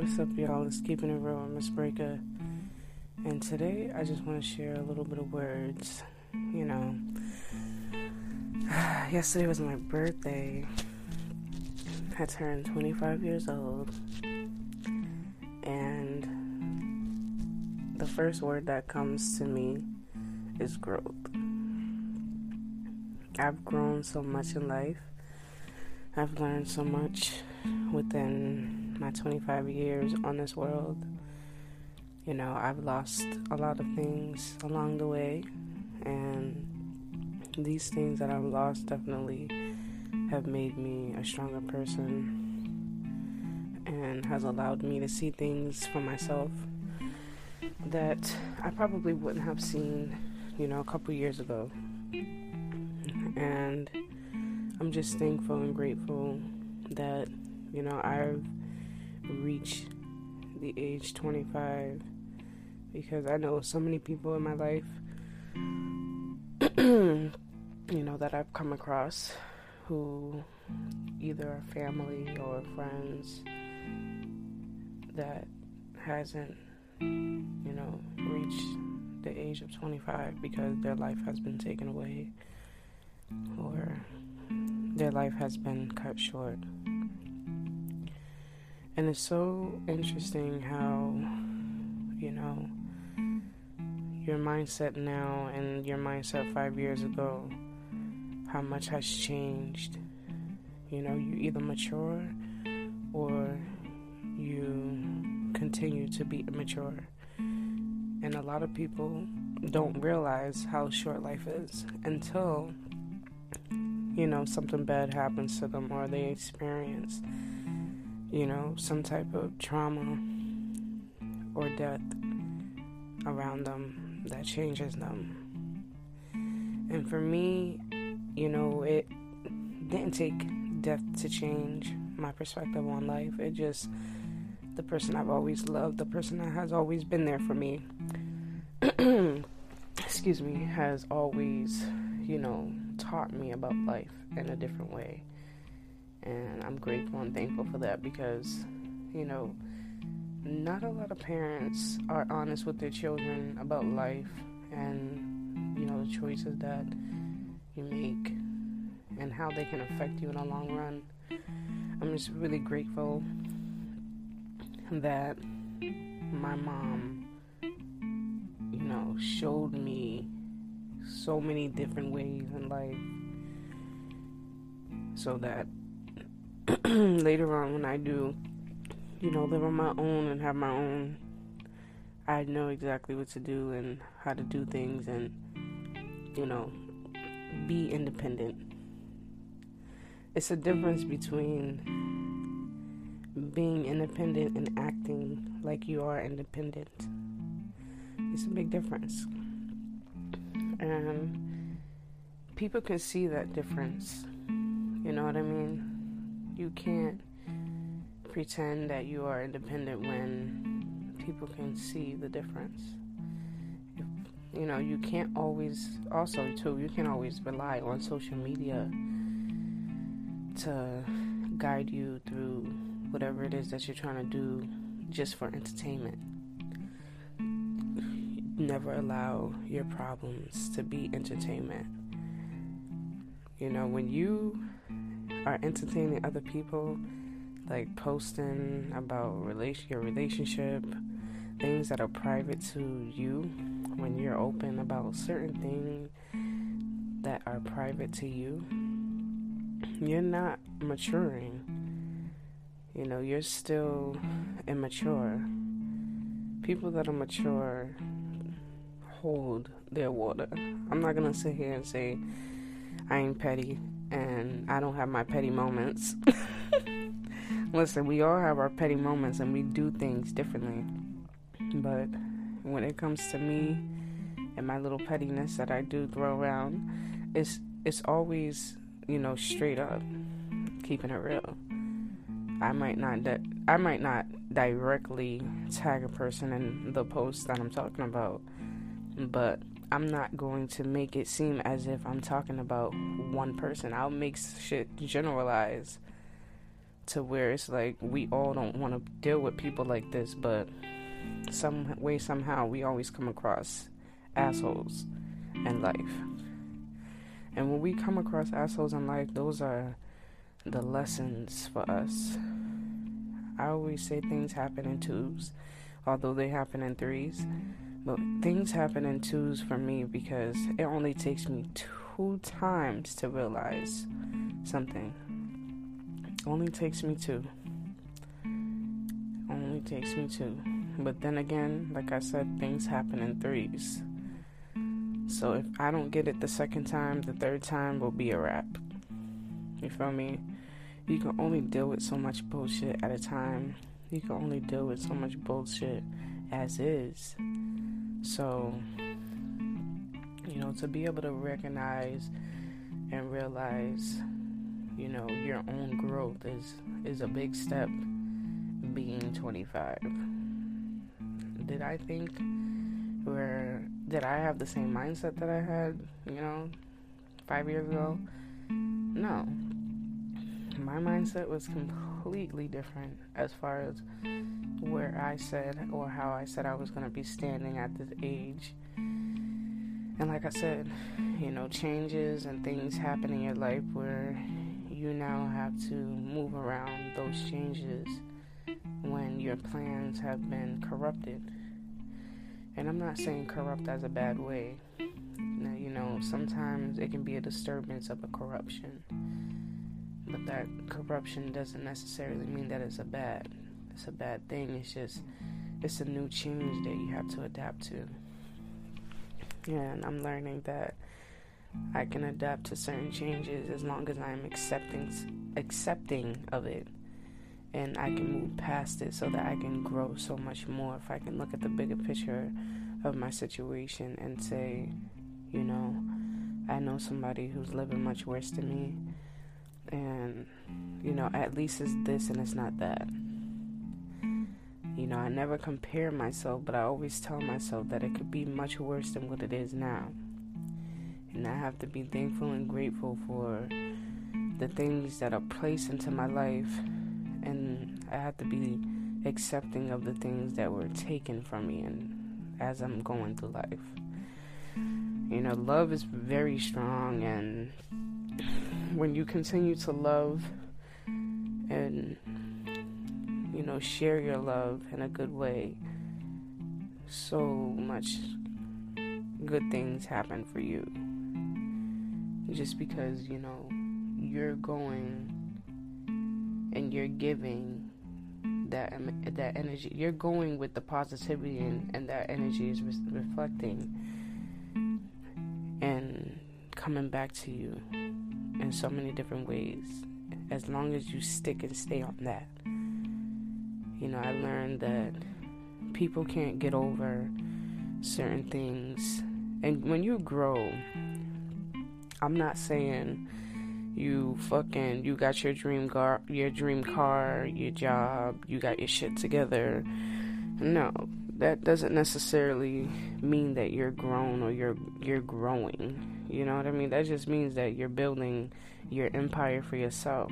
What's up, y'all? It's Keeping It Real with Miss Breaker. And today I just want to share a little bit of words. You know, yesterday was my birthday. I turned 25 years old. And the first word that comes to me is growth. I've grown so much in life. I've learned so much within my 25 years on this world. You know, I've lost a lot of things along the way, and these things that I've lost definitely have made me a stronger person and has allowed me to see things for myself that I probably wouldn't have seen, you know, a couple years ago. And I'm just thankful and grateful that, you know, I've reached the age 25 because I know so many people in my life, you know, that I've come across who either are family or friends that hasn't, you know, reached the age of 25 because their life has been taken away or their life has been cut short. And it's so interesting how, you know, your mindset now and your mindset five years ago, how much has changed. You know, you either mature or you continue to be immature. And a lot of people don't realize how short life is until you know, something bad happens to them or they experience, you know, some type of trauma or death around them that changes them. And for me, you know, it didn't take death to change my perspective on life. It just, the person I've always loved, the person that has always been there for me, excuse me, has always, you know, taught me about life in a different way. And I'm grateful and thankful for that because, you know, not a lot of parents are honest with their children about life and, you know, the choices that you make and how they can affect you in the long run. I'm just really grateful that my mom, you know, showed me so many different ways in life so that later on when I do, you know, live on my own and have my own, I know exactly what to do and how to do things and, you know, be independent. It's a difference between being independent and acting like you are independent. It's a big difference. And people can see that difference you know what I mean? You can't pretend that you are independent when people can see the difference. You know, you can't always, also, too, you can always rely on social media to guide you through whatever it is that you're trying to do just for entertainment. Never allow your problems to be entertainment. You know, when you are entertaining other people, like posting about your relationship, things that are private to you, when you're open about certain things that are private to you, you're not maturing. You know, you're still immature. People that are mature hold their water. I'm not gonna sit here and say I ain't petty and I don't have my petty moments. Mm. Listen, we all have our petty moments and we do things differently. But when it comes to me and my little pettiness that I do throw around, it's it's always, you know, straight up keeping it real. I might not di- I might not directly tag a person in the post that I'm talking about, but I'm not going to make it seem as if I'm talking about one person. I'll make shit generalize to where it's like we all don't want to deal with people like this, but some way somehow we always come across assholes in life. And when we come across assholes in life, those are the lessons for us. I always say things happen in twos, although they happen in threes. But things happen in twos for me because it only takes me two times to realize something. It only takes me two. Only takes me two. But then again, like I said, things happen in threes. So if I don't get it the second time, the third time will be a wrap. You feel me? You can only deal with so much bullshit at a time. You can only deal with so much bullshit as is. So, you know, to be able to recognize and realize you know your own growth is is a big step being 25 did i think where did i have the same mindset that i had you know five years ago? No. My mindset was completely different as far as where i said or how i said i was going to be standing at this age and like i said you know changes and things happen in your life where you now have to move around those changes when your plans have been corrupted. And I'm not saying corrupt as a bad way. Now, you know, sometimes it can be a disturbance of a corruption. But that corruption doesn't necessarily mean that it's a bad it's a bad thing. It's just it's a new change that you have to adapt to. And I'm learning that I can adapt to certain changes as long as I'm accepting accepting of it and I can move past it so that I can grow so much more if I can look at the bigger picture of my situation and say, you know, I know somebody who's living much worse than me and you know, at least it's this and it's not that. You know, I never compare myself, but I always tell myself that it could be much worse than what it is now. And I have to be thankful and grateful for the things that are placed into my life. And I have to be accepting of the things that were taken from me and as I'm going through life. You know, love is very strong and when you continue to love and you know share your love in a good way so much good things happen for you. Just because you know you're going and you're giving that that energy you're going with the positivity and, and that energy is re- reflecting. And coming back to you in so many different ways as long as you stick and stay on that you know i learned that people can't get over certain things and when you grow I'm not saying you fucking you got your dream car, your dream car, your job, you got your shit together. No, that doesn't necessarily mean that you're grown or you're you're growing. You know what I mean? That just means that you're building your empire for yourself.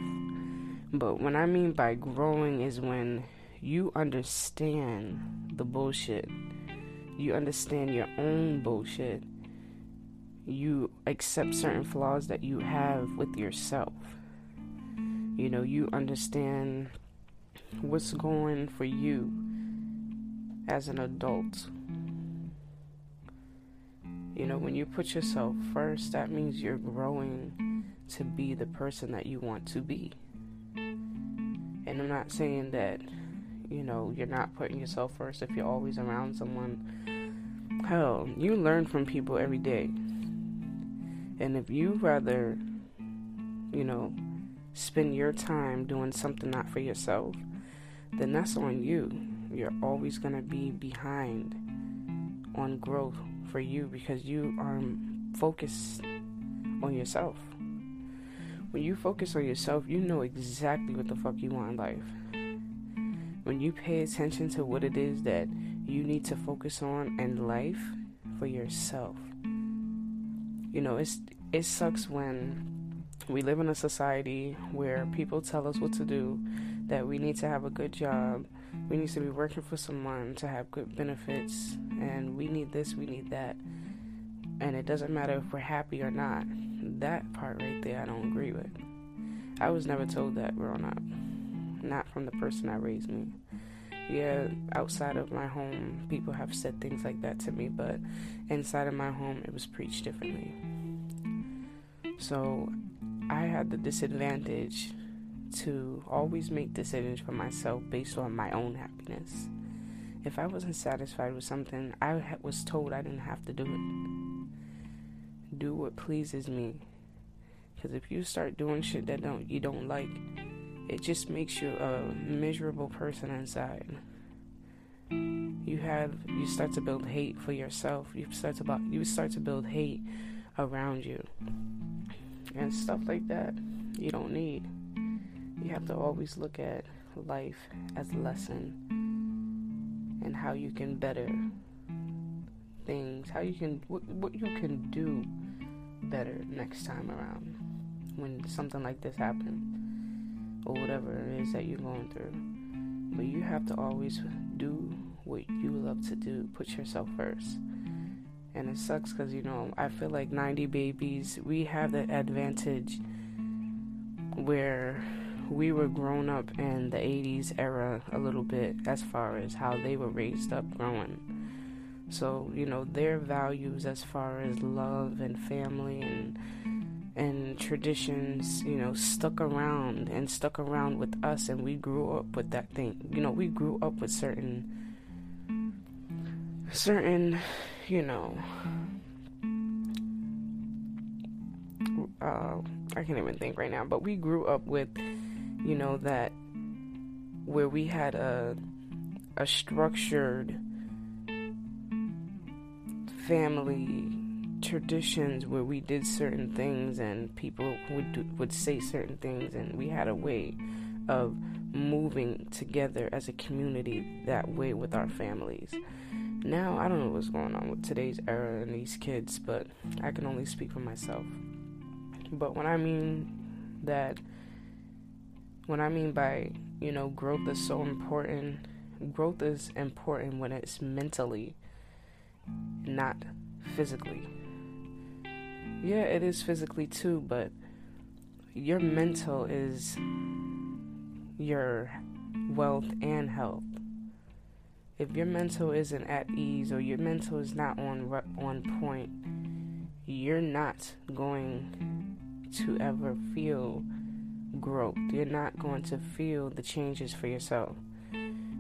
But what I mean by growing is when you understand the bullshit. You understand your own bullshit you accept certain flaws that you have with yourself. You know, you understand what's going for you as an adult. You know, when mm-hmm. you put yourself first, that means you're growing to be the person that you want to be. And I'm not saying that, you know, you're not putting yourself first if you're always around someone. Hell, you learn from people every day. And if you rather, you know, spend your time doing something not for yourself, then that's on you. You're always going to be behind on growth for you because you are focused on yourself. When you focus on yourself, you know exactly what the fuck you want in life. When you pay attention to what it is that you need to focus on in life for yourself, you know, it's it sucks when we live in a society where people tell us what to do, that we need to have a good job, we need to be working for someone to have good benefits, and we need this, we need that. And it doesn't matter if we're happy or not. That part right there, I don't agree with. I was never told that growing up, not from the person that raised me. Yeah, outside of my home, people have said things like that to me, but inside of my home, it was preached differently. So I had the disadvantage to always make decisions for myself based on my own happiness. If I wasn't satisfied with something, I was told I didn't have to do it. Do what pleases me. Because if you start doing shit that don't you don't like, it just makes you a miserable person inside. You have you start to build hate for yourself. You start to about you start to build hate around you and stuff like that. You don't need. You have to mm. always look at life as a lesson and how you can better things, how you can what, what you can do better next time around when something like this happens or whatever it is that you're going through. But you have to always do what you love to do. Put yourself first. And it sucks because, you know, I feel like 90 babies, we have the advantage where we were grown up in the 80s era a little bit as far as how they were raised up growing. So, you know, their values as far as love and family and and traditions, you know, stuck around and stuck around with us and we grew up with that thing. You know, we grew up with certain certain, you know, uh, I can't even think right now, but we grew up with, you know, that where we had a a structured family traditions where we did certain things and people would do, would say certain things and we had a way of moving together as a community that way with our families. Now I don't know what's going on with today's era and these kids, but I can only speak for myself. But when I mean that when I mean by, you know, growth is so important, growth is important when it's mentally, not physically yeah, it is physically too, but your mental is your wealth and health. If your mental isn't at ease or your mental is not on on point, you're not going to ever feel growth. You're not going to feel the changes for yourself.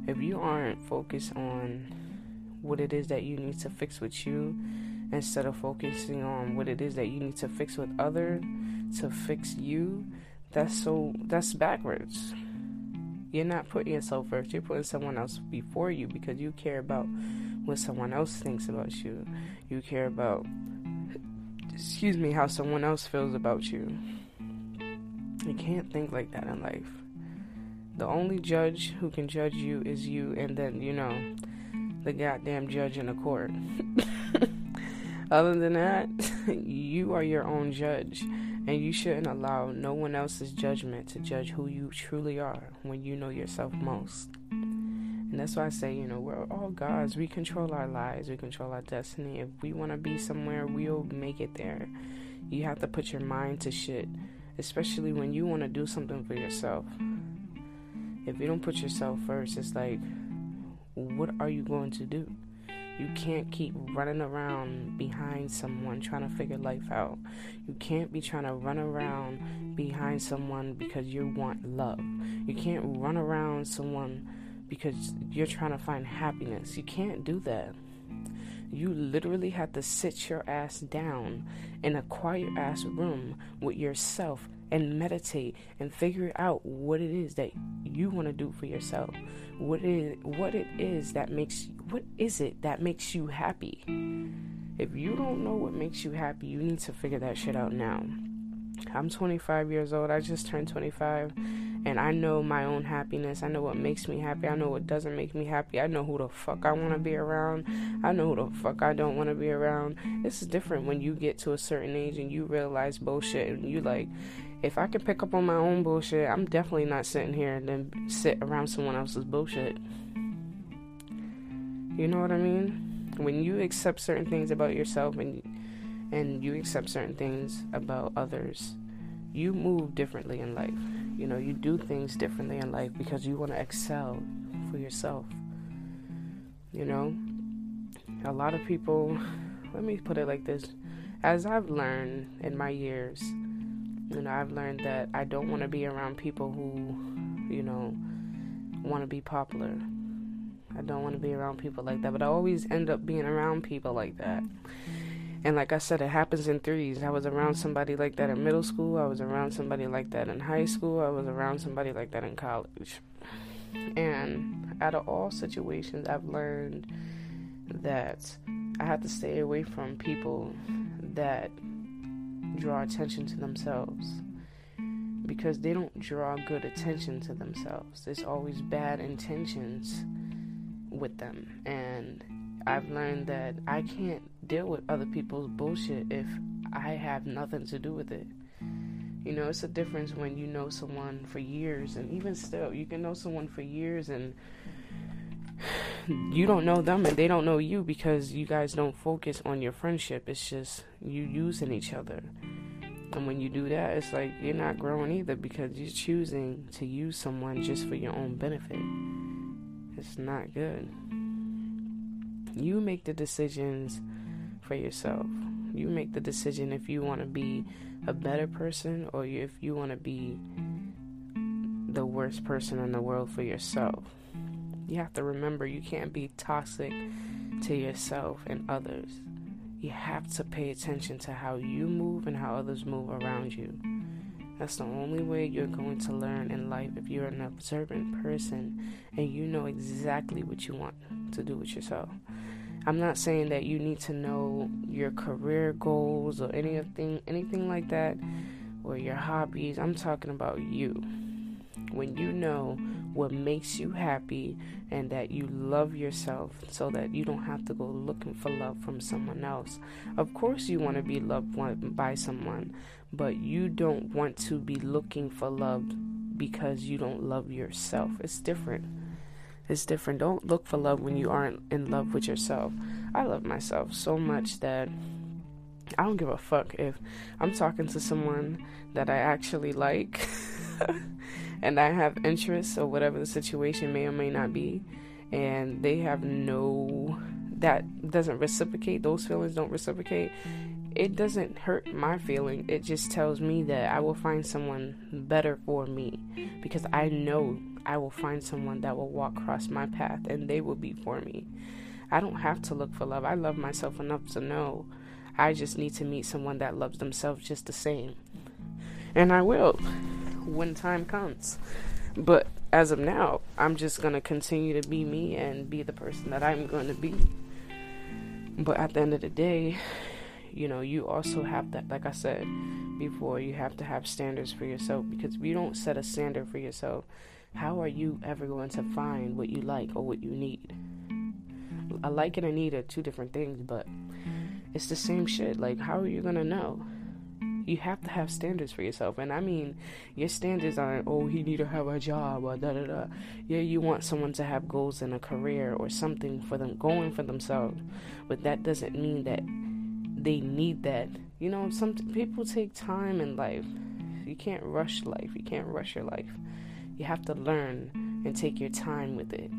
If you aren't focused on what it is that you need to fix with you instead of focusing on what it is that you need to fix with other to fix you that's so that's backwards you're not putting yourself first you're putting someone else before you because you care about what someone else thinks about you you care about excuse me how someone else feels about you you can't think like that in life the only judge who can judge you is you and then you know the goddamn judge in the court Other than that, you are your own judge, and you shouldn't allow no one else's judgment to judge who you truly are when you know yourself most. And that's why I say, you know, we're all gods. We control our lives, we control our destiny. If we want to be somewhere, we'll make it there. You have to put your mind to shit, especially when you want to do something for yourself. If you don't put yourself first, it's like, what are you going to do? You can't keep running around behind someone trying to figure life out. You can't be trying to run around behind someone because you want love. You can't run around someone because you're trying to find happiness. You can't do that. You literally have to sit your ass down in a quiet ass room with yourself and meditate and figure out what it is that you want to do for yourself. What it what it is that makes what is it that makes you happy? If you don't know what makes you happy, you need to figure that shit out now. I'm 25 years old. I just turned 25 and I know my own happiness. I know what makes me happy. I know what doesn't make me happy. I know who the fuck I want to be around. I know who the fuck I don't want to be around. This is different when you get to a certain age and you realize bullshit and you like if I can pick up on my own bullshit, I'm definitely not sitting here and then sit around someone else's bullshit. You know what I mean? When you accept certain things about yourself and and you accept certain things about others, you move differently in life. You know, you do things differently in life because you want to excel for yourself. You know, a lot of people, let me put it like this as I've learned in my years, you know, I've learned that I don't want to be around people who, you know, want to be popular. I don't want to be around people like that, but I always end up being around people like that. And like I said, it happens in threes. I was around somebody like that in middle school. I was around somebody like that in high school. I was around somebody like that in college. And out of all situations, I've learned that I have to stay away from people that draw attention to themselves because they don't draw good attention to themselves. There's always bad intentions with them. And I've learned that I can't deal with other people's bullshit if I have nothing to do with it. You know, it's a difference when you know someone for years, and even still, you can know someone for years and you don't know them and they don't know you because you guys don't focus on your friendship. It's just you using each other. And when you do that, it's like you're not growing either because you're choosing to use someone just for your own benefit. It's not good. You make the decisions for yourself. You make the decision if you want to be a better person or if you want to be the worst person in the world for yourself. You have to remember you can't be toxic to yourself and others. You have to pay attention to how you move and how others move around you. That's the only way you're going to learn in life if you're an observant person and you know exactly what you want to do with yourself. I'm not saying that you need to know your career goals or anything anything like that or your hobbies. I'm talking about you. When you know what makes you happy and that you love yourself so that you don't have to go looking for love from someone else. Of course, you want to be loved by someone, but you don't want to be looking for love because you don't love yourself. It's different. It's different. Don't look for love when you mm-hmm. aren't in love with yourself. I love myself so much that I don't give a fuck if I'm talking to someone that I actually like and I have interests or whatever the situation may or may not be, and they have no, that doesn't reciprocate, those feelings don't reciprocate, it doesn't hurt my feeling. It just tells me that I will find someone better for me because I know I will find someone that will walk across my path and they will be for me. I don't have to look for love. I love myself enough to know I just need to meet someone that loves themselves just the same. And I will when time comes. But as of now, I'm just going to continue to be me and be the person that I'm going to be. But at the end of the day, you know, you also have that, like I said before, you have to have standards for yourself because if you don't set a standard for yourself, how are you ever going to find what you like or what you need? I like and a need are two different things, but it's the same shit. Like, how are you gonna know? You have to have standards for yourself. And I mean, your standards aren't, oh, he need to have a job or da da da. Yeah, you want someone to have goals in a career or something for them going for themselves. But that doesn't mean that they need that. You know, some people take time in life. You can't rush life. You can't rush your life. You have to learn and take your time with it.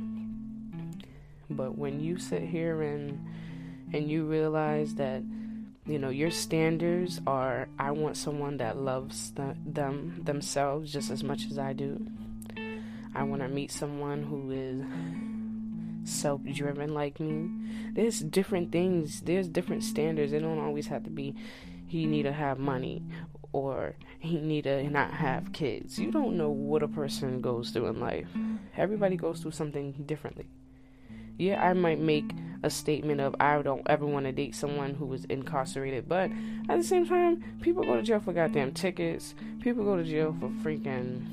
But when you sit here and and you realize that you know your standards are I want someone that loves the, them themselves just as much as I do. I want to meet someone who is self-driven like me. There's different things. There's different standards. It don't always have to be he need to have money or he need to not have kids. You don't know what a person goes through in life. Everybody goes through something differently. Yeah, I might make a statement of I don't ever want to date someone who was incarcerated, but at the same time, people go to jail for goddamn tickets. People go to jail for freaking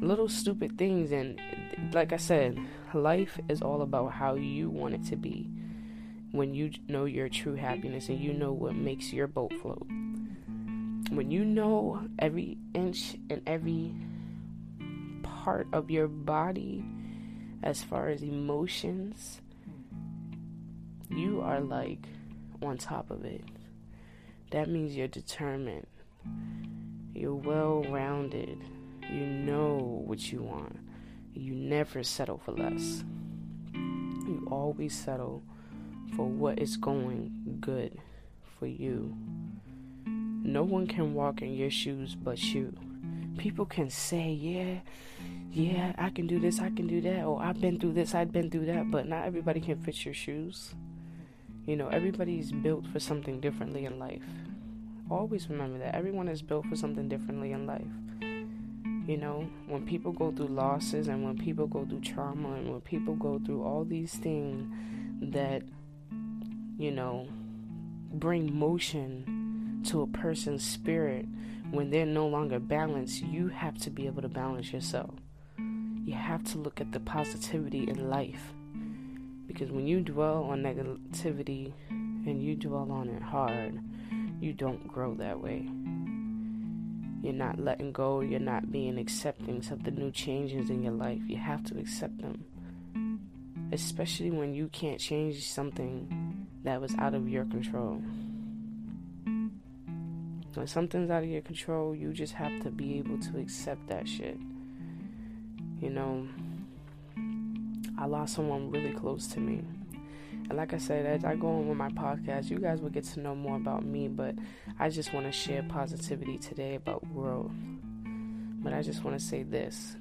little stupid things and like I said, life is all about how you want it to be. When you know your true happiness and you know what makes your boat float. When you know every inch and every part of your body as far as emotions, you are like on top of it. That means you're determined. You're well rounded. You know what you want. You never settle for less. You always settle for what is going good for you. No one can walk in your shoes but you. People can say, yeah, yeah, I can do this, I can do that, or I've been through this, I've been through that, but not everybody can fit your shoes. You know, everybody's built for something differently in life. Always remember that. Everyone is built for something differently in life. You know, when people go through losses and when people go through trauma and when people go through all these things that, you know, bring motion to a person's spirit when they're no longer balanced, you have to be able to balance yourself. You have to look at the positivity in life because when you dwell on negativity and you dwell on it hard, you don't grow that way. You're not letting go, you're not being accepting of the new changes in your life. You have to accept them. Especially when you can't change something that was out of your control. When something's out of your control, you just have to be able to accept that shit. You know, I lost someone really close to me. And like I said, as I go on with my podcast, you guys will get to know more about me, but I just want to share positivity today about world. But I just want to say this.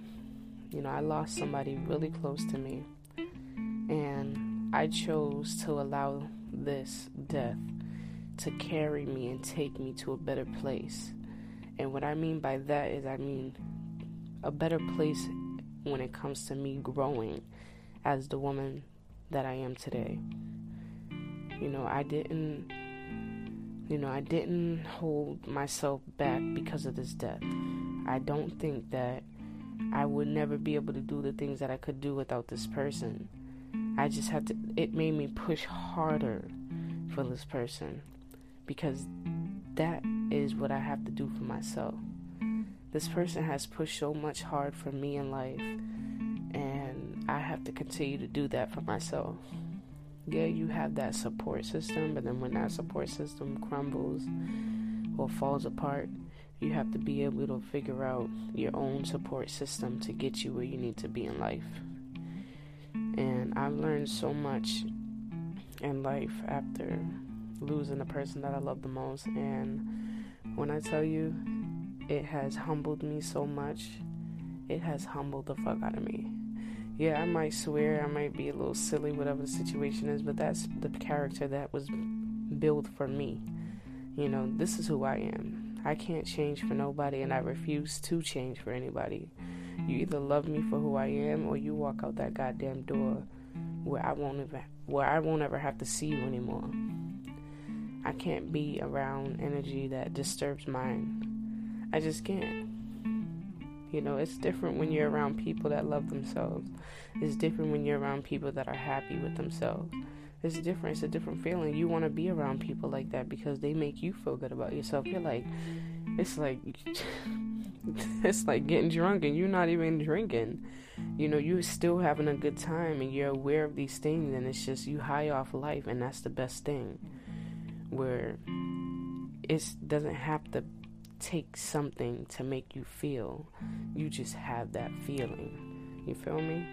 You know, I lost somebody really close to me. And I chose to allow this death to carry me and take me to a better place. And what I mean by that is, I mean a better place when it comes to me growing as the woman that I am today. You know, I didn't you know, I didn't hold myself back because of this death. I don't think that I would never be able to do the things that I could do without this person. I just had to it made me push harder for this person because that is what I have to do for myself. This person has pushed so much hard for me in life and I have to continue to do that for myself. Yeah, you have that support system, but then when that support system crumbles or falls apart, you have to be able to figure out your own support system to get you where you need to be in life. And I've learned so much in life after losing the person that I love the most. And when I tell you, it has humbled me so much, it has humbled the fuck out of me yeah, I might swear, I might be a little silly, whatever the situation is, but that's the character that was built for me. You know, this is who I am. I can't change for nobody, and I refuse to change for anybody. You either love me for who I am, or you walk out that goddamn door where I won't even, where I won't ever have to see you anymore. I can't be around energy that disturbs mine. I just can't. You know, it's different when you're around people that love themselves. It's different when you're around people that are happy with themselves. It's different. It's a different feeling. You want to be around people like that because they make you feel good about yourself. You're like, it's like, it's like getting drunk and you're not even drinking. You know, you're still having a good time and you're aware of these things and it's just you high off life and that's the best thing. Where it doesn't have to take something to make you feel. You just have that feeling. You feel me?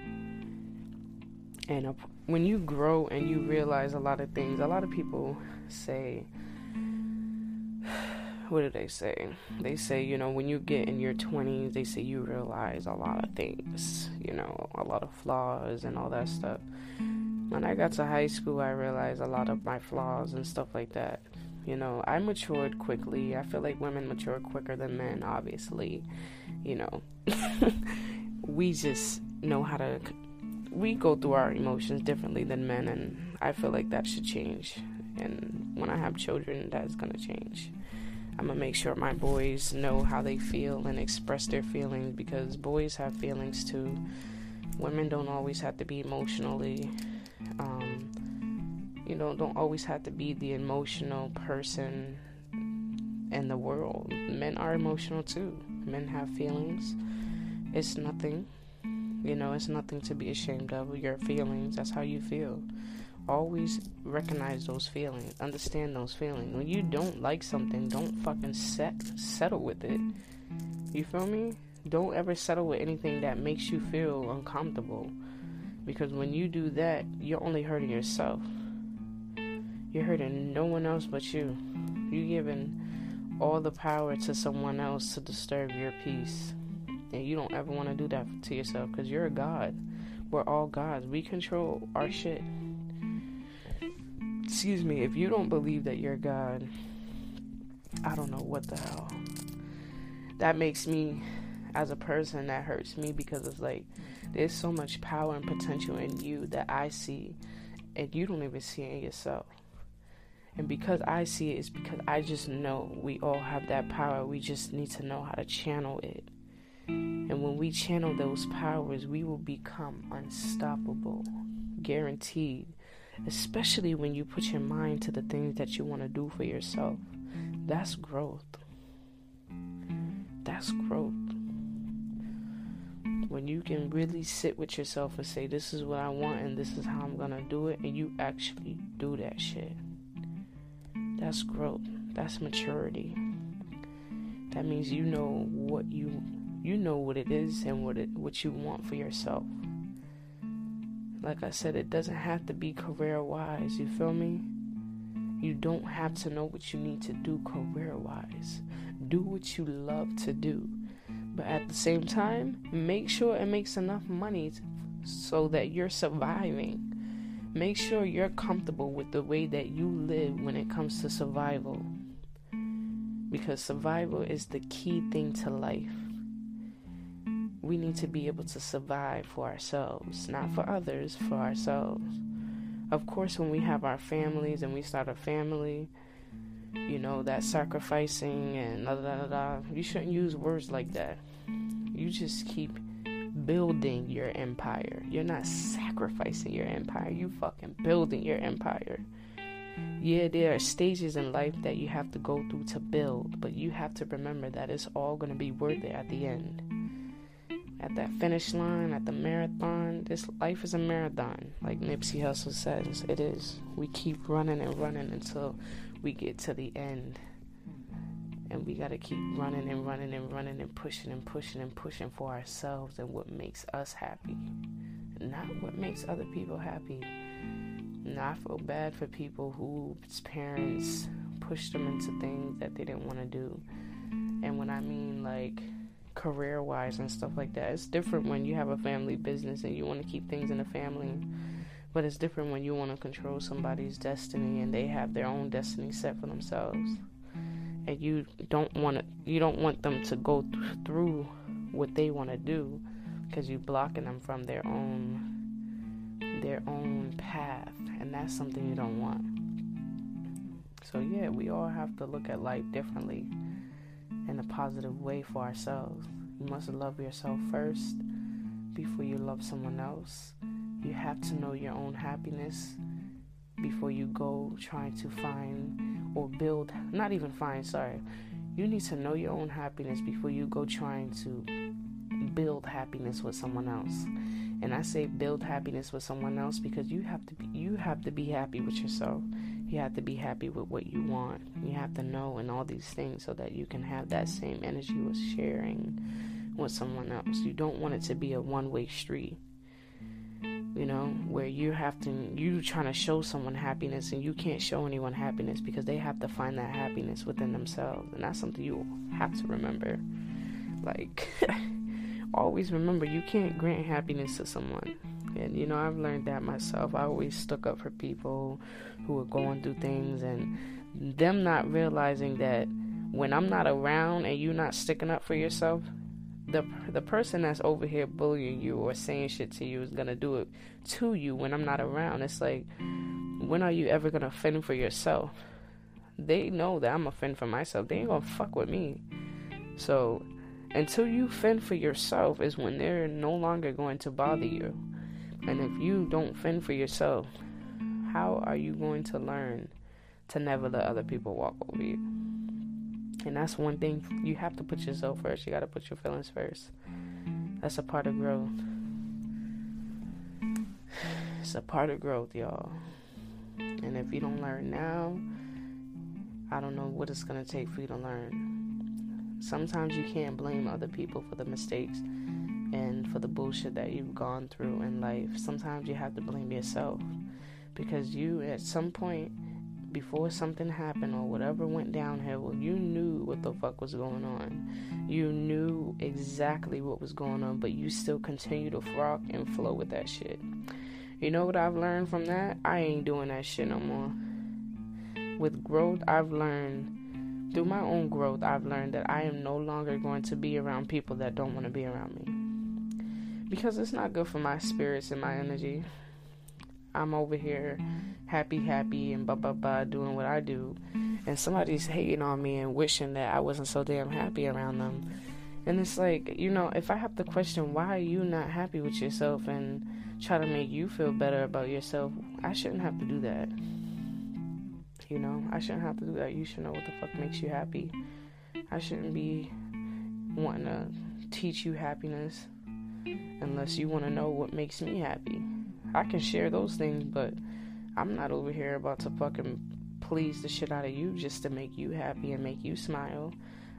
And when you grow and you realize a lot of things, a lot of people say, what do they say? They say, you know, when you get in your 20s, they say you realize a lot of things, you know, a lot of flaws and all that stuff. When I got to high school, I realized a lot of my flaws and stuff like that. You know, I matured quickly. I feel like women mature quicker than men, obviously. You know, we just know how to. We go through our emotions differently than men, and I feel like that should change. And when I have children, that's gonna change. I'm gonna make sure my boys know how they feel and express their feelings because boys have feelings too. Women don't always have to be emotionally um, you know, don't always have to be the emotional person in the world. Men are emotional too. Men have feelings. It's nothing, you know, it's nothing to be ashamed of. Your feelings, that's how you feel. Always recognize those feelings, understand those feelings. When you don't like something, don't fucking set settle with it. You feel me? Don't ever settle with anything that makes you feel uncomfortable. Because when you do that, you're only hurting yourself. You're hurting no one else but you. You're giving all the power to someone else to disturb your peace. And you don't ever want to do that to yourself because you're a God. We're all gods. We control our shit. Excuse me, if you don't believe that you're a God, I don't know what the hell. That makes me, as a person, that hurts me because it's like there's so much power and potential in you that I see, and you don't even see in yourself. And because I see it, it's because I just know we all have that power. We just need to know how to channel it. And when we channel those powers, we will become unstoppable, guaranteed. Especially when you put your mind to the things that you want to do for yourself. That's growth. That's growth. When you can really sit with yourself and say, This is what I want and this is how I'm to do it, and you actually do that shit. That's growth. That's maturity. That means you know what you you know what it is and what it what you want for yourself. Like I said, it doesn't have to be career wise, you feel me? You don't have to know what you need to do career wise. Do what you love to do. But at the same time, make sure it makes enough money so that you're surviving Make sure you're comfortable with the way that you live when it comes to survival. Because survival is the key thing to life. We need to be able to survive for ourselves, not for others, for ourselves. Of course, when we have our families and we start a family, you know, that sacrificing and da da da da, you shouldn't use words like that. You just keep building your empire. You're not sacrificing your empire. You fucking building your empire. Yeah, there are stages in life that you have to go through to build, but you have to remember that it's all going to be worth it at the end. At that finish line, at the marathon, this life is a marathon. Like Nipsey Hussle says, it is. We keep running and running until we get to the end. And we got to keep running and running and running and pushing and pushing and pushing for ourselves and what makes us happy, not what makes other people happy. And I feel bad for people whose parents pushed them into things that they didn't want to do. And when I mean like career wise and stuff like that, it's different when you have a family business and you want to keep things in the family. But it's different when you want to control somebody's destiny and they have their own destiny set for themselves. And you don't want to you don't want them to go th- through what they want to do because you're blocking them from their own their own path and that's something you don't want. So yeah we all have to look at life differently in a positive way for ourselves. You must love yourself first before you love someone else you have to know your own happiness before you go trying to find or build, not even find, sorry. You need to know your own happiness before you go trying to build happiness with someone else. And I say build happiness with someone else because you have to be you have to be happy with yourself. You have to be happy with what you want. You have to know and all these things so that you can have that same energy with sharing with someone else. You don't want it to be a one-way street you know, where you have to you trying to show someone happiness and you can't show anyone happiness because they have to find that happiness within themselves, and that's something you have to remember. Like, always remember you can't grant happiness to someone. And you know, I've learned that myself. I always stuck up for people who are going through things and them not realizing that when I'm not around and you're not sticking up for yourself, the the person that's over here bullying you or saying shit to you is gonna do it to you when I'm not around. It's like, when are you ever gonna fend for yourself? They know that I'm a fend for myself. They ain't gonna fuck with me. So until you fend for yourself is when they're no longer going to bother you. And if you don't fend for yourself, how are you going to learn to never let other people walk over you? And that's one thing you have to put yourself first. You got to put your feelings first. That's a part of growth. It's a part of growth, y'all. And if you don't learn now, I don't know what it's going to take for you to learn. Sometimes you can't blame other people for the mistakes and for the bullshit that you've gone through in life. Sometimes you have to blame yourself because you, at some point, before something happened or whatever went downhill, you knew what the fuck was going on. You knew exactly what was going on, but you still continue to rock and flow with that shit. You know what I've learned from that? I ain't doing that shit no more. With growth, I've learned, through my own growth, I've learned that I am no longer going to be around people that don't want to be around me. Because it's not good for my spirits and my energy. I'm over here happy, happy, and blah, blah, blah, doing what I do. And somebody's hating on me and wishing that I wasn't so damn happy around them. And it's like, you know, if I have to question why are you not happy with yourself and try to make you feel better about yourself, I shouldn't have to do that. You know, I shouldn't have to do that. You should know what the fuck makes you happy. I shouldn't be wanting to teach you happiness unless you want to know what makes me happy. I can share those things, but I'm not over here about to fucking please the shit out of you just to make you happy and make you smile.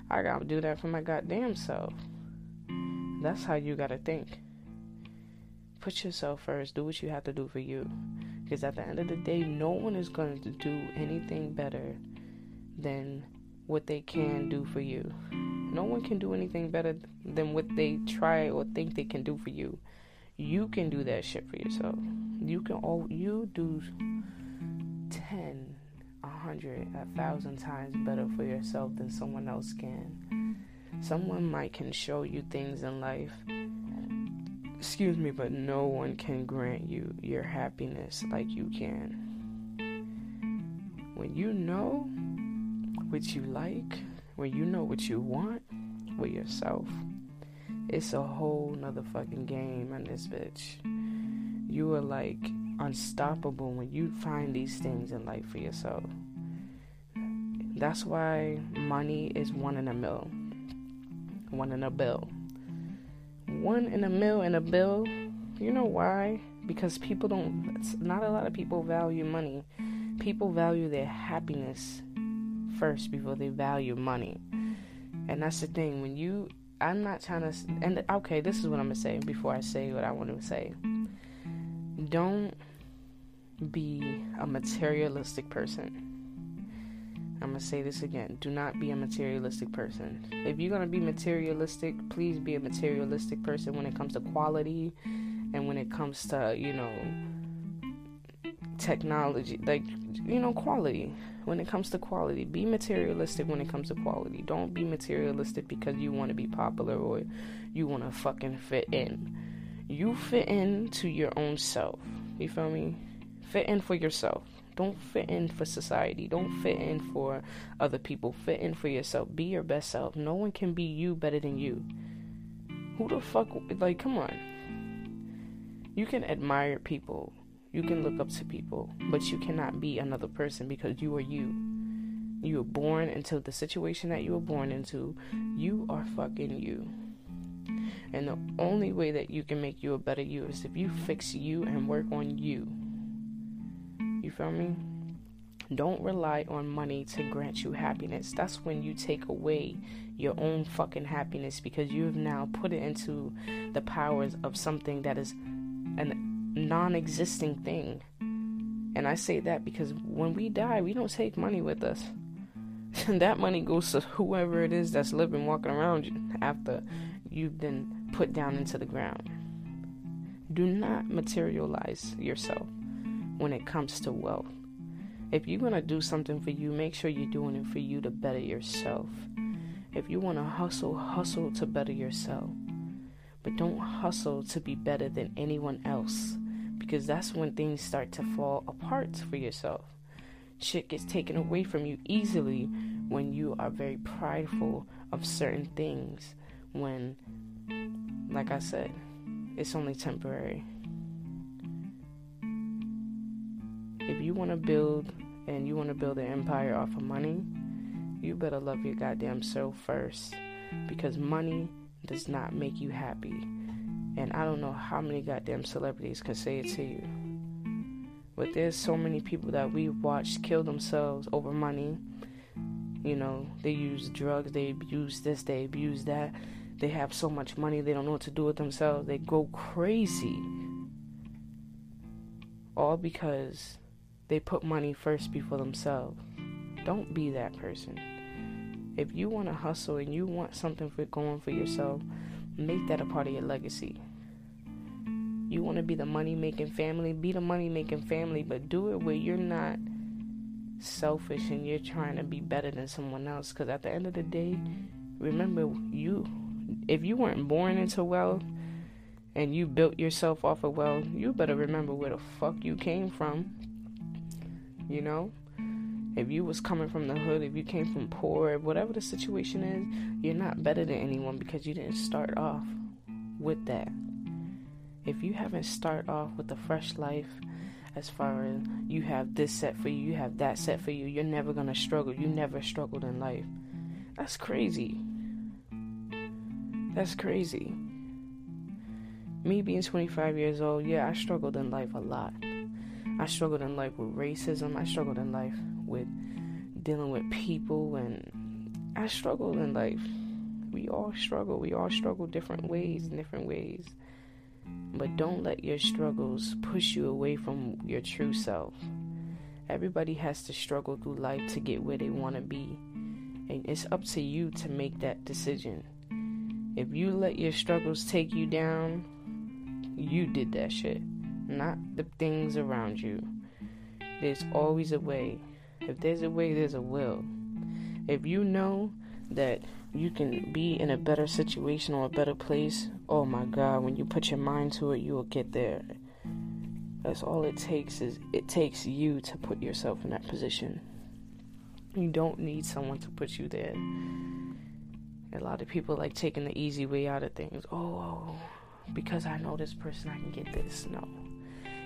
I gotta do that for my goddamn self. That's how you gotta think. Put yourself first. Do what you have to do for you. Because at the end of the day, no one is going to do anything better than what they can do for you. No one can do anything better than what they try or think they can do for you. You can do that shit for yourself. You can all you do ten, a hundred, a thousand times better for yourself than someone else can. Someone might can show you things in life excuse me, but no one can grant you your happiness like you can. When you know what you like, when you know what you want with yourself, it's a whole nother fucking game in this bitch. You are like unstoppable when you find these things in life for yourself. That's why money is one in a mill. One in a bill one in a mill in a bill. You know why? Because people don't, not a lot of people value money. People value their happiness first before they value money. And that's the thing. When you, I'm not trying to, and okay, this is what I'm to say before I say what I want to say. Don't be a materialistic person. I'm gonna say this again. Do not be a materialistic person. If you're gonna be materialistic, please be a materialistic person when it comes to quality and when it comes to, you know, technology. Like, you know, quality. When it comes to quality, be materialistic when it comes to quality. Don't be materialistic because you wanna be popular or you wanna fucking fit in. You fit in to your own self. You feel me? Fit in for yourself don't fit in for society. Don't fit in for other people. Fit in for yourself. Be your best self. No one can be you better than you. Who the fuck? Like, come on. You can admire people. You can look up to people. But you cannot be another person because you are you. You were born into the situation that you were born into. You are fucking you. And the only way that you can make you a better you is if you fix you and work on you. You feel me? Don't rely on money to grant you happiness. That's when you take away your own fucking happiness because you have now put it into the powers of something that is a non existing thing. And I say that because when we die, we don't take money with us. And that money goes to whoever it is that's living, walking around after you've been put down into the ground. Do not materialize yourself when it comes to wealth. If you're going to do something for you, make sure you're doing it for you to better yourself. If you want to hustle, hustle to better yourself. But don't hustle to be better than anyone else because that's when things start to fall apart for yourself. Shit gets taken away from you easily when you are very prideful of certain things. When, like I said, it's only temporary. if you want to build and you want to build an empire off of money, you better love your goddamn self first because money does not make you happy. And I don't know mm. how many goddamn celebrities can say it to you. But there's so many people that we watched kill themselves over money. You know, they use drugs, they abuse this, they abuse that. They have so much money, they don't know what to do with themselves. They go crazy. All because they put money first before themselves. Don't be that person. If you want to hustle and you want something for going for yourself, make that a part of your legacy. You want to be the money making family, be the money making family, but do it where you're not selfish and you're trying to be better than someone else. Because at the end of the day, remember, you, if you weren't born into wealth and you built yourself off of wealth, you better remember where the fuck you came from. You know? If you was coming from the hood, if you came from poor, whatever the situation is, you're not better than anyone because you didn't start off with that. If you haven't started off with a fresh life, as far as you have this set for you, you have that set for you, you're never gonna struggle. You never struggled in life. That's crazy. That's crazy. Me being 25 years old, yeah, I struggled in life a lot. I struggled in life with racism. I struggled in life with dealing with people, and I struggled in life. We all struggle. We all struggle different ways, different ways. But don't let your struggles push you away from your true self. Everybody has to struggle through life to get where they want to be. And it's up to you to make that decision. If you let your struggles take you down, you did that shit, not the things around you. There's always a way. If there's a way, there's a will. If you know that you can be in a better situation or a better place, oh my God, when you put your mind to it, you will get there. That's all it takes is it takes you to put yourself in that position. You don't need someone to put you there. A lot of people like taking the easy way out of things. Oh, because I know this person, I can get this. No,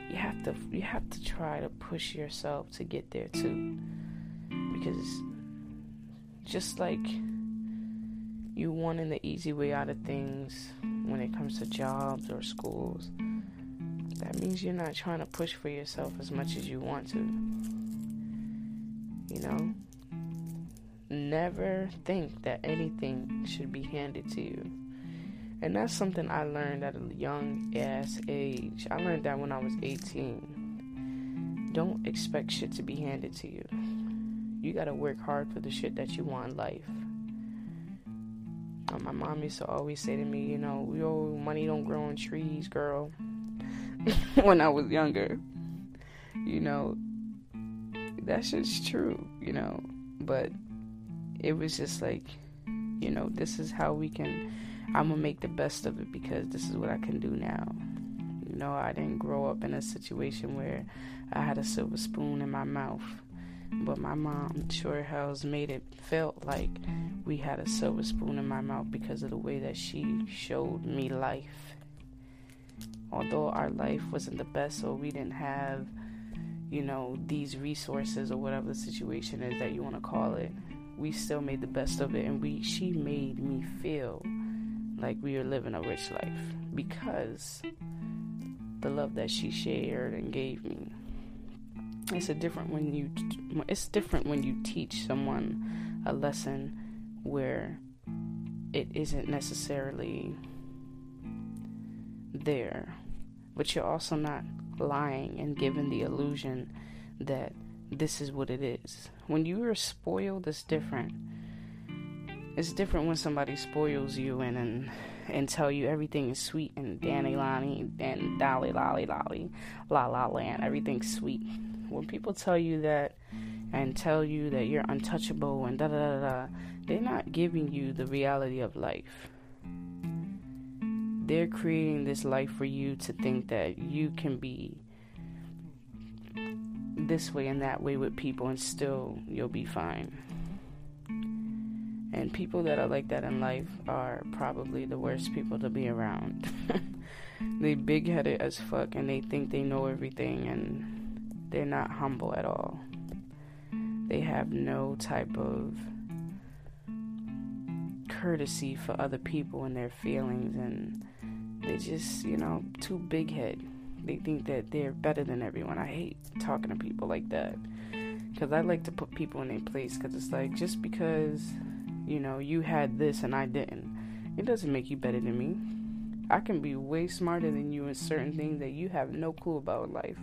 you have to. You have to try to push yourself to get there too. Because just like you wanting the easy way out of things when it comes to jobs or schools, that means you're not trying to push for yourself as much as you want to. You know? Never think that anything should be handed to you. And that's something I learned at a young ass age. I learned that when I was 18. Don't expect shit to be handed to you. You gotta work hard for the shit that you want in life. Uh, my mom used to always say to me, you know, yo, money don't grow on trees, girl. when I was younger, you know, that's just true, you know. But it was just like, you know, this is how we can. I'm gonna make the best of it because this is what I can do now. You know, I didn't grow up in a situation where I had a silver spoon in my mouth. But my mom sure hell's made it felt like we had a silver spoon in my mouth because of the way that she showed me life. Although our life wasn't the best, or we didn't have, you know, these resources or whatever the situation is that you want to call it, we still made the best of it, and we she made me feel like we were living a rich life because the love that she shared and gave me it's a different when you it's different when you teach someone a lesson where it isn't necessarily there but you're also not lying and giving the illusion that this is what it is. When you are spoiled it's different. It's different when somebody spoils you and and, and tell you everything is sweet and danny lani and dolly lolly lolly la la land everything's sweet when people tell you that and tell you that you're untouchable and da da da da, they're not giving you the reality of life. They're creating this life for you to think that you can be this way and that way with people and still you'll be fine. And people that are like that in life are probably the worst people to be around. they big headed as fuck and they think they know everything and they're not humble at all. They have no type of courtesy for other people and their feelings, and they just, you know, too big head. They think that they're better than everyone. I hate talking to people like that because I like to put people in their place. Because it's like just because you know you had this and I didn't, it doesn't make you better than me. I can be way smarter than you in certain things that you have no clue about in life.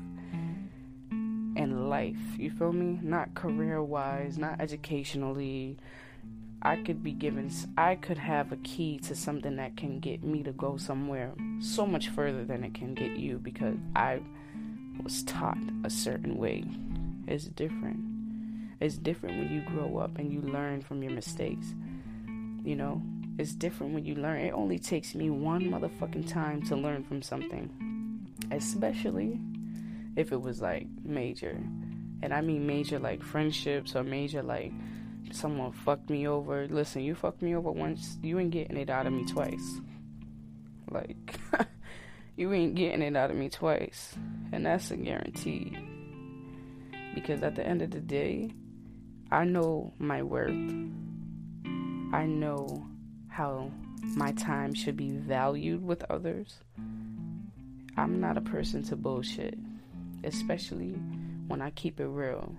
And life, you feel me? Not career wise, not educationally, I could be given, I could have a key to something that can get me to go somewhere so much further than it can get you because I was taught a certain way. It's different. It's different when you grow up and you learn from your mistakes. You know, it's different when you learn. It only takes me one motherfucking time to learn from something, especially if it was like major. And I mean major like friendships or major like someone fucked me over. Listen, you fucked me over once, you ain't getting it out of me twice. Like, you ain't getting it out of me twice. And that's a guarantee. Because at the end of the day, I know my worth. I know how my time should be valued with others. I'm not a person to bullshit, especially when I keep it real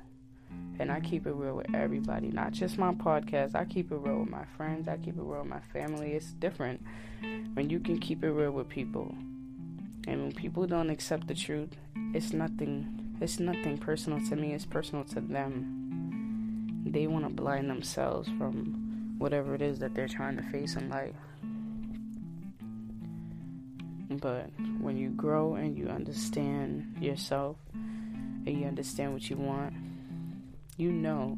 and I keep it real with everybody, not just my podcast. I keep it real with my friends. I keep it real with my family. It's different when you can keep it real with people. And when people don't accept the truth, it's nothing it's nothing personal to me, it's personal to them. They want to blind themselves from whatever it is that they're trying to face in life. But when you grow and you understand yourself and you understand what you want, you know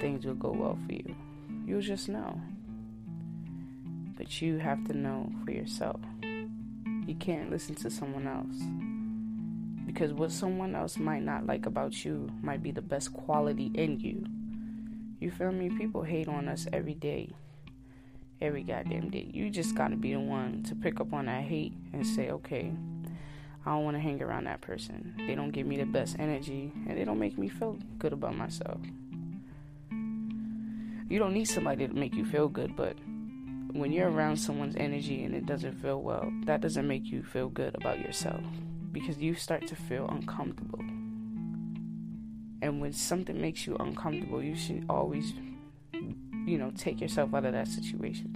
things will go well for you. You'll just know. But you have to know for yourself. You can't listen to someone else. Because what someone else might not like about you might be the best quality in you. You feel me? People hate on us every day. Every goddamn day. You just gotta be the one to pick up on that hate and say, okay, I don't want to hang around that person. They don't give me the best energy and they don't make me feel good about myself. You don't need somebody to make you feel good, but when you're around someone's energy and it doesn't feel well, that doesn't make you feel good about yourself because you start to feel uncomfortable. And when something makes you uncomfortable, you should always, you know, take yourself out of that situation.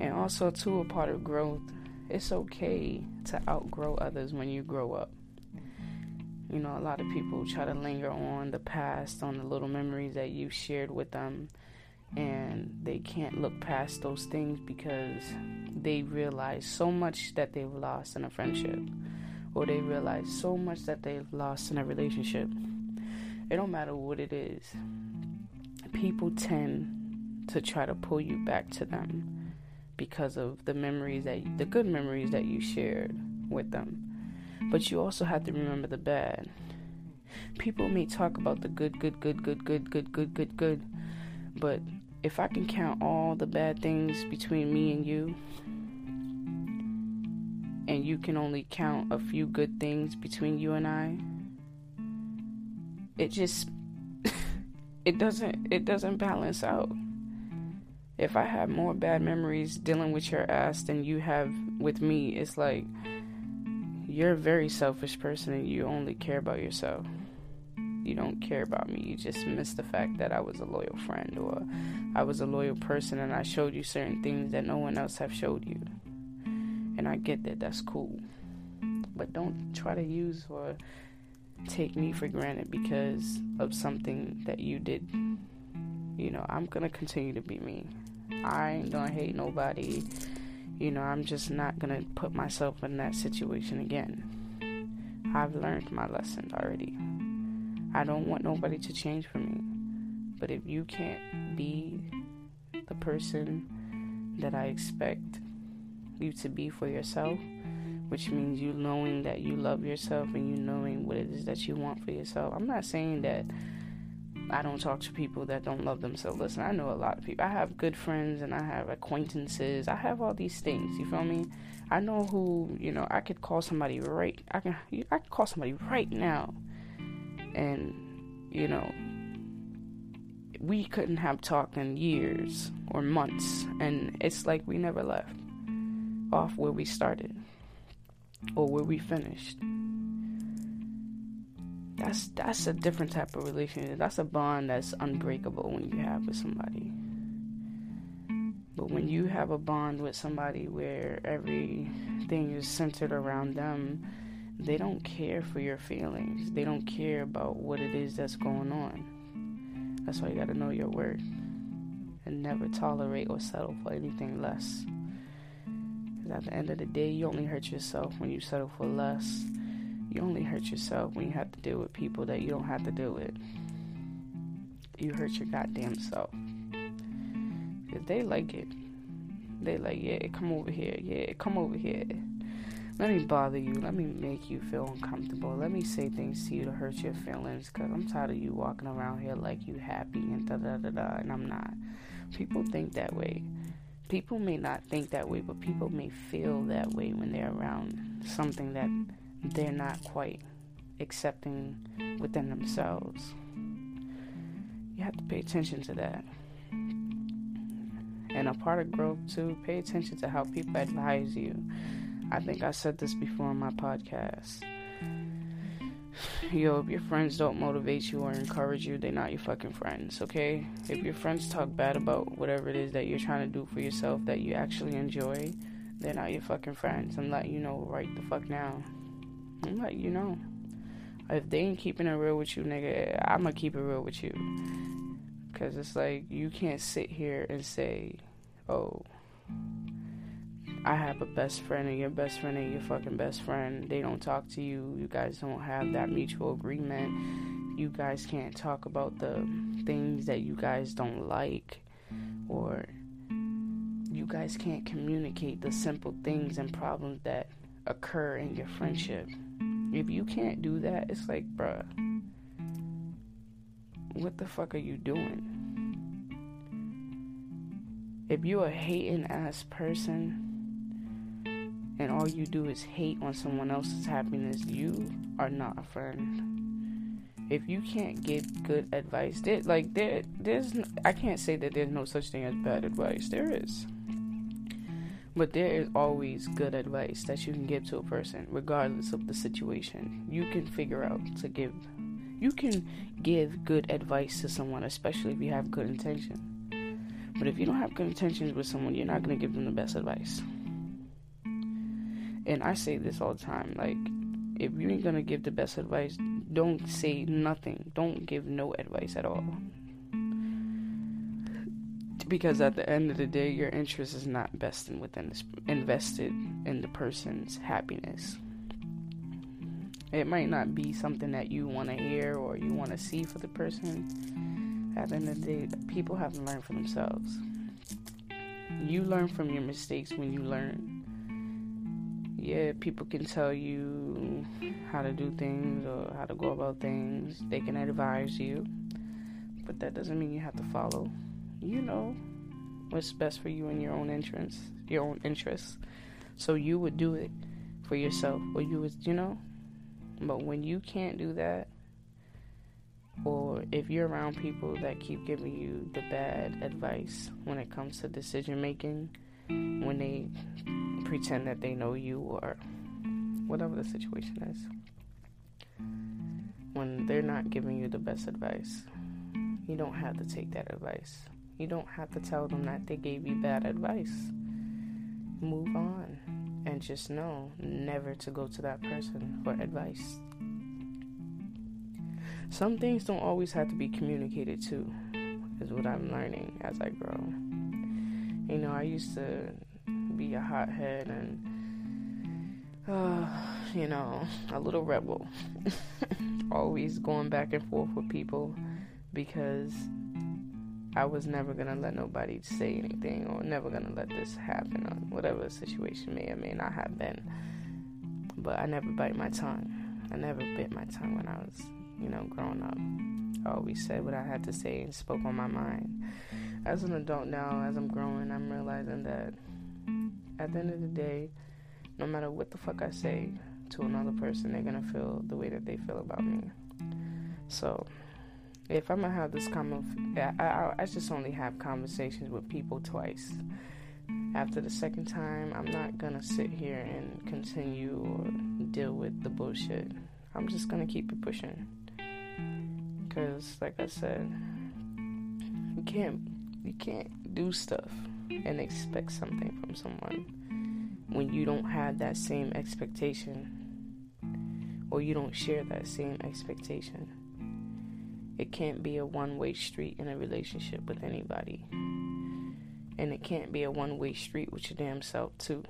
And also, too, a part of growth it's okay to outgrow others when you grow up. You know, a lot of people try to linger on the past, on the little memories that you shared with them, and they can't look past those things because they realize so much that they've lost in a friendship, or they realize so much that they've lost in a relationship. It don't matter what it is, people tend to try to pull you back to them because of the memories that the good memories that you shared with them. But you also have to remember the bad. People may talk about the good, good, good, good, good, good, good, good, good, but if I can count all the bad things between me and you, and you can only count a few good things between you and I, it just it doesn't it doesn't balance out if I have more bad memories dealing with your ass than you have with me, it's like you're a very selfish person and you only care about yourself. You don't care about me. You just miss the fact that I was a loyal friend or I was a loyal person and I showed you certain things that no one else have showed you. And I get that that's cool. But don't try to use or take me for granted because of something that you did. You know, I'm to continue to be me. I ain't gonna hate nobody. You know, I'm just not gonna put myself in that situation again. I've learned my lesson already. I don't want nobody to change for me. But if you can't be the person that I expect you to be for yourself, which means you knowing that you love yourself and you knowing what it is that you want for yourself. I'm not saying that I don't talk to people that don't love themselves. Listen, I know a lot of people. I have good friends and I have acquaintances. I have all these things. You feel me? I know who you know. I could call somebody right. I can. I can call somebody right now, and you know, we couldn't have talked in years or months, and it's like we never left off where we started or where we finished. That's that's a different type of relationship. That's a bond that's unbreakable when you have with somebody. But when you have a bond with somebody where everything is centered around them, they don't care for your feelings. They don't care about what it is that's going on. That's why you got to know your worth and never tolerate or settle for anything less. At the end of the day, you only hurt yourself when you settle for less. You only hurt yourself when you have to deal with people that you don't have to deal with. You hurt your goddamn self. Because they like it. They like, yeah, come over here. Yeah, come over here. Let me bother you. Let me make you feel uncomfortable. Let me say things to you to hurt your feelings. Because I'm tired of you walking around here like you happy and da da da da. And I'm not. People think that way. People may not think that way, but people may feel that way when they're around something that they're not quite accepting within themselves. You have to pay attention to that. And a part of growth, too, pay attention to how people advise you. I think I said this before on my podcast. Yo, if your friends don't motivate you or encourage you, they're not your fucking friends, okay? If your friends talk bad about whatever it is that you're trying to do for yourself that you actually enjoy, they're not your fucking friends. I'm letting you know right the fuck now. I'm letting you know. If they ain't keeping it real with you, nigga, I'ma keep it real with you. Cause it's like you can't sit here and say, "Oh, I have a best friend, and your best friend and your fucking best friend. They don't talk to you. You guys don't have that mutual agreement. You guys can't talk about the things that you guys don't like, or you guys can't communicate the simple things and problems that occur in your friendship. If you can't do that, it's like, bruh, what the fuck are you doing? If you're a hating ass person and all you do is hate on someone else's happiness, you are not a friend. If you can't give good advice, there, like there, there's, I can't say that there's no such thing as bad advice. There is. But there is always good advice that you can give to a person, regardless of the situation. You can figure out to give. You can give good advice to someone, especially if you have good intention. But if you don't have good intentions with someone, you're not going to give them the best advice. And I say this all the time like, if you ain't to give the best advice, don't say nothing. Don't give no advice at all because at the end of the day, your interest is not invested within this, invested in the person's happiness. It might not be something that you want to hear or you want to see for the person. At the end of the day, people have to learn for themselves. You learn from your mistakes when you learn. Yeah, people can tell you how to do things or how to go about things. They can advise you, but that doesn't mean you have to follow you know what's best for you and your own interests, your own interests. So you would do it for yourself, or you would, you know. But when you can't do that, or if you're around people that keep giving you the bad advice when it comes to decision making, when they pretend that they know you or whatever the situation is, when they're not giving you the best advice, you don't have to take that advice. You don't have to tell them that they gave you bad advice. Move on and just know never to go to that person for advice. Some things don't always have to be communicated to, is what I'm learning as I grow. You know, I used to be a hothead and, uh, you know, a little rebel. always going back and forth with people because I was never gonna let nobody say anything or never gonna let this happen or whatever the situation may or may not have been. But I never bite my tongue. I never bit my tongue when I was, you know, growing up. I always said what I had to say and spoke on my mind. As an adult now, as I'm growing, I'm realizing that at the end of the day, no matter what the fuck I say to another person, they're gonna feel the way that they feel about me. So if I'm gonna have this kind I, I, I just only have conversations with people twice. After the second time, I'm not gonna sit here and continue or deal with the bullshit. I'm just gonna keep it pushing. Cause, like I said, you can't you can't do stuff and expect something from someone when you don't have that same expectation or you don't share that same expectation. It can't be a one way street in a relationship with anybody. And it can't be a one way street with your damn self, too.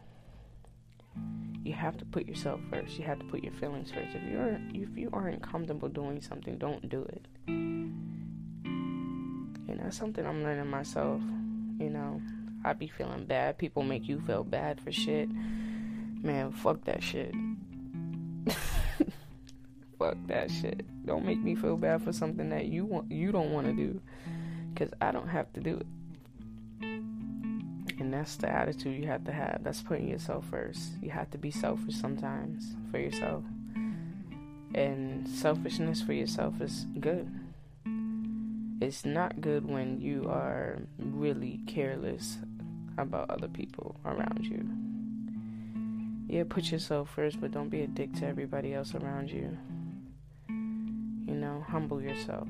You have to put yourself first. You have to put your feelings first. If you aren't, if you aren't comfortable doing something, don't do it. That's something I'm learning myself. You know, I be feeling bad. People make you feel bad for shit. Man, fuck that shit. fuck that shit. Don't make me feel bad for something that you want you don't want to do cuz I don't have to do it. And that's the attitude you have to have. That's putting yourself first. You have to be selfish sometimes for yourself. And selfishness for yourself is good. It's not good when you are really careless about other people around you. Yeah, put yourself first, but don't be a dick to everybody else around you you know, humble yourself.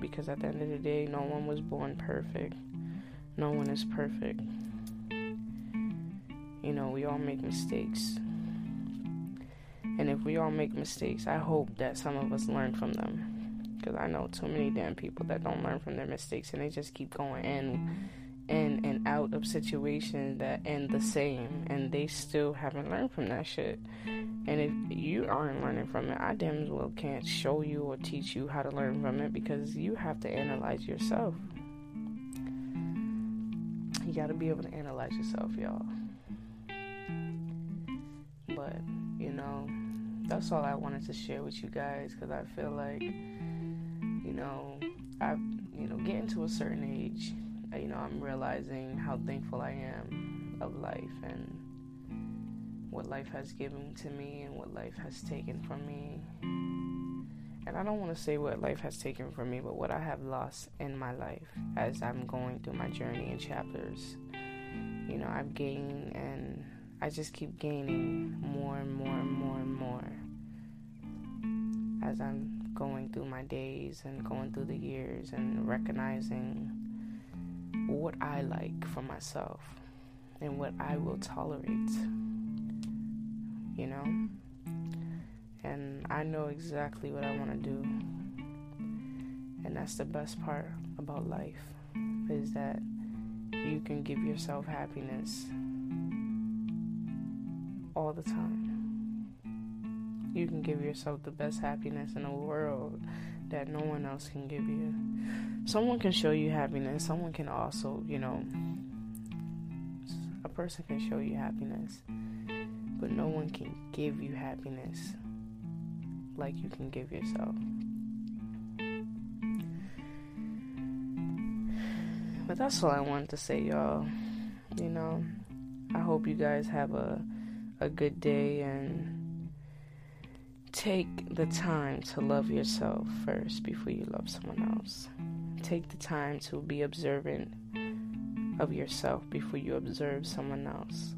Because at the end of the day, no one was born perfect. No one is perfect. You know, we all make mistakes. And if we all make mistakes, I hope that some of us learn from them. Because I know too many damn people that don't learn from their mistakes and they just keep going in in and out of situations that end the same and they still haven't learned from that shit. And if you aren't learning from it, I damn well can't show you or teach you how to learn from it because you have to analyze yourself. You gotta be able to analyze yourself, y'all. But, you know, that's all I wanted to share with you guys because I feel like, you know, I, you know, getting to a certain age, uh, you know, I'm realizing how thankful I am of life and what life has given to me and what life has taken from me. And I don't want to say what life has taken from me, but what I have lost in my life as I'm going through my journey and chapters. You know, I've gained and I just keep gaining more and more and more and more as I'm going through my days and going through the years and recognizing what I like for myself and what I will tolerate. You know? And I know exactly what I want to do. And that's the best part about life is that you can give yourself happiness all the time. You can give yourself the best happiness in the world that no one else can give you. Someone can show you happiness. Someone can also, you know, a person can show you happiness, but no one can give you happiness like you can give yourself. But that's all I wanted to say, y'all. You know, I hope you guys have a a good day and Take the time to love yourself first before you love someone else. Take the time to be observant of yourself before you observe someone else.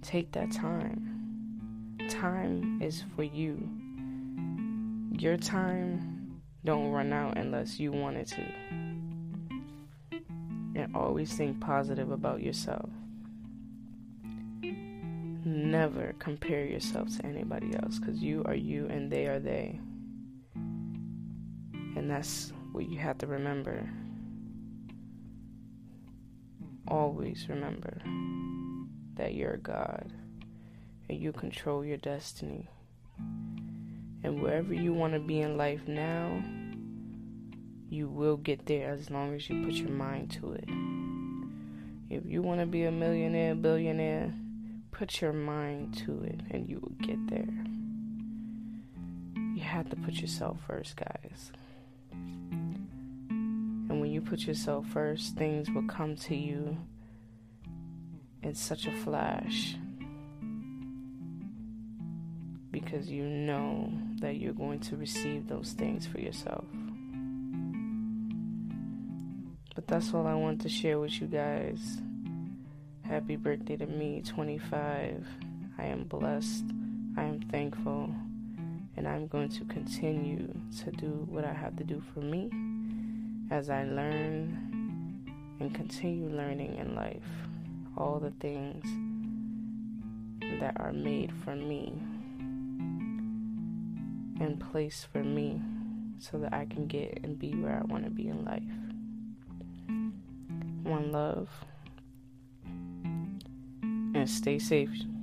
Take that time. Time is for you. Your time don't run out unless you want it to. And always think positive about yourself never compare yourself to anybody else because you are you and they are they. And that's what you have to remember. Always remember that you're a God and you control your destiny. And wherever you want to be in life now, you will get there as long as you put your mind to it. If you want to be a millionaire, billionaire, Put your mind to it and you will get there. You have to put yourself first, guys. And when you put yourself first, things will come to you in such a flash because you know that you're going to receive those things for yourself. But that's all I want to share with you guys. Happy birthday to me, 25. I am blessed. I am thankful. And I'm going to continue to do what I have to do for me as I learn and continue learning in life all the things that are made for me and placed for me so that I can get and be where I want to be in life. One love stay safe.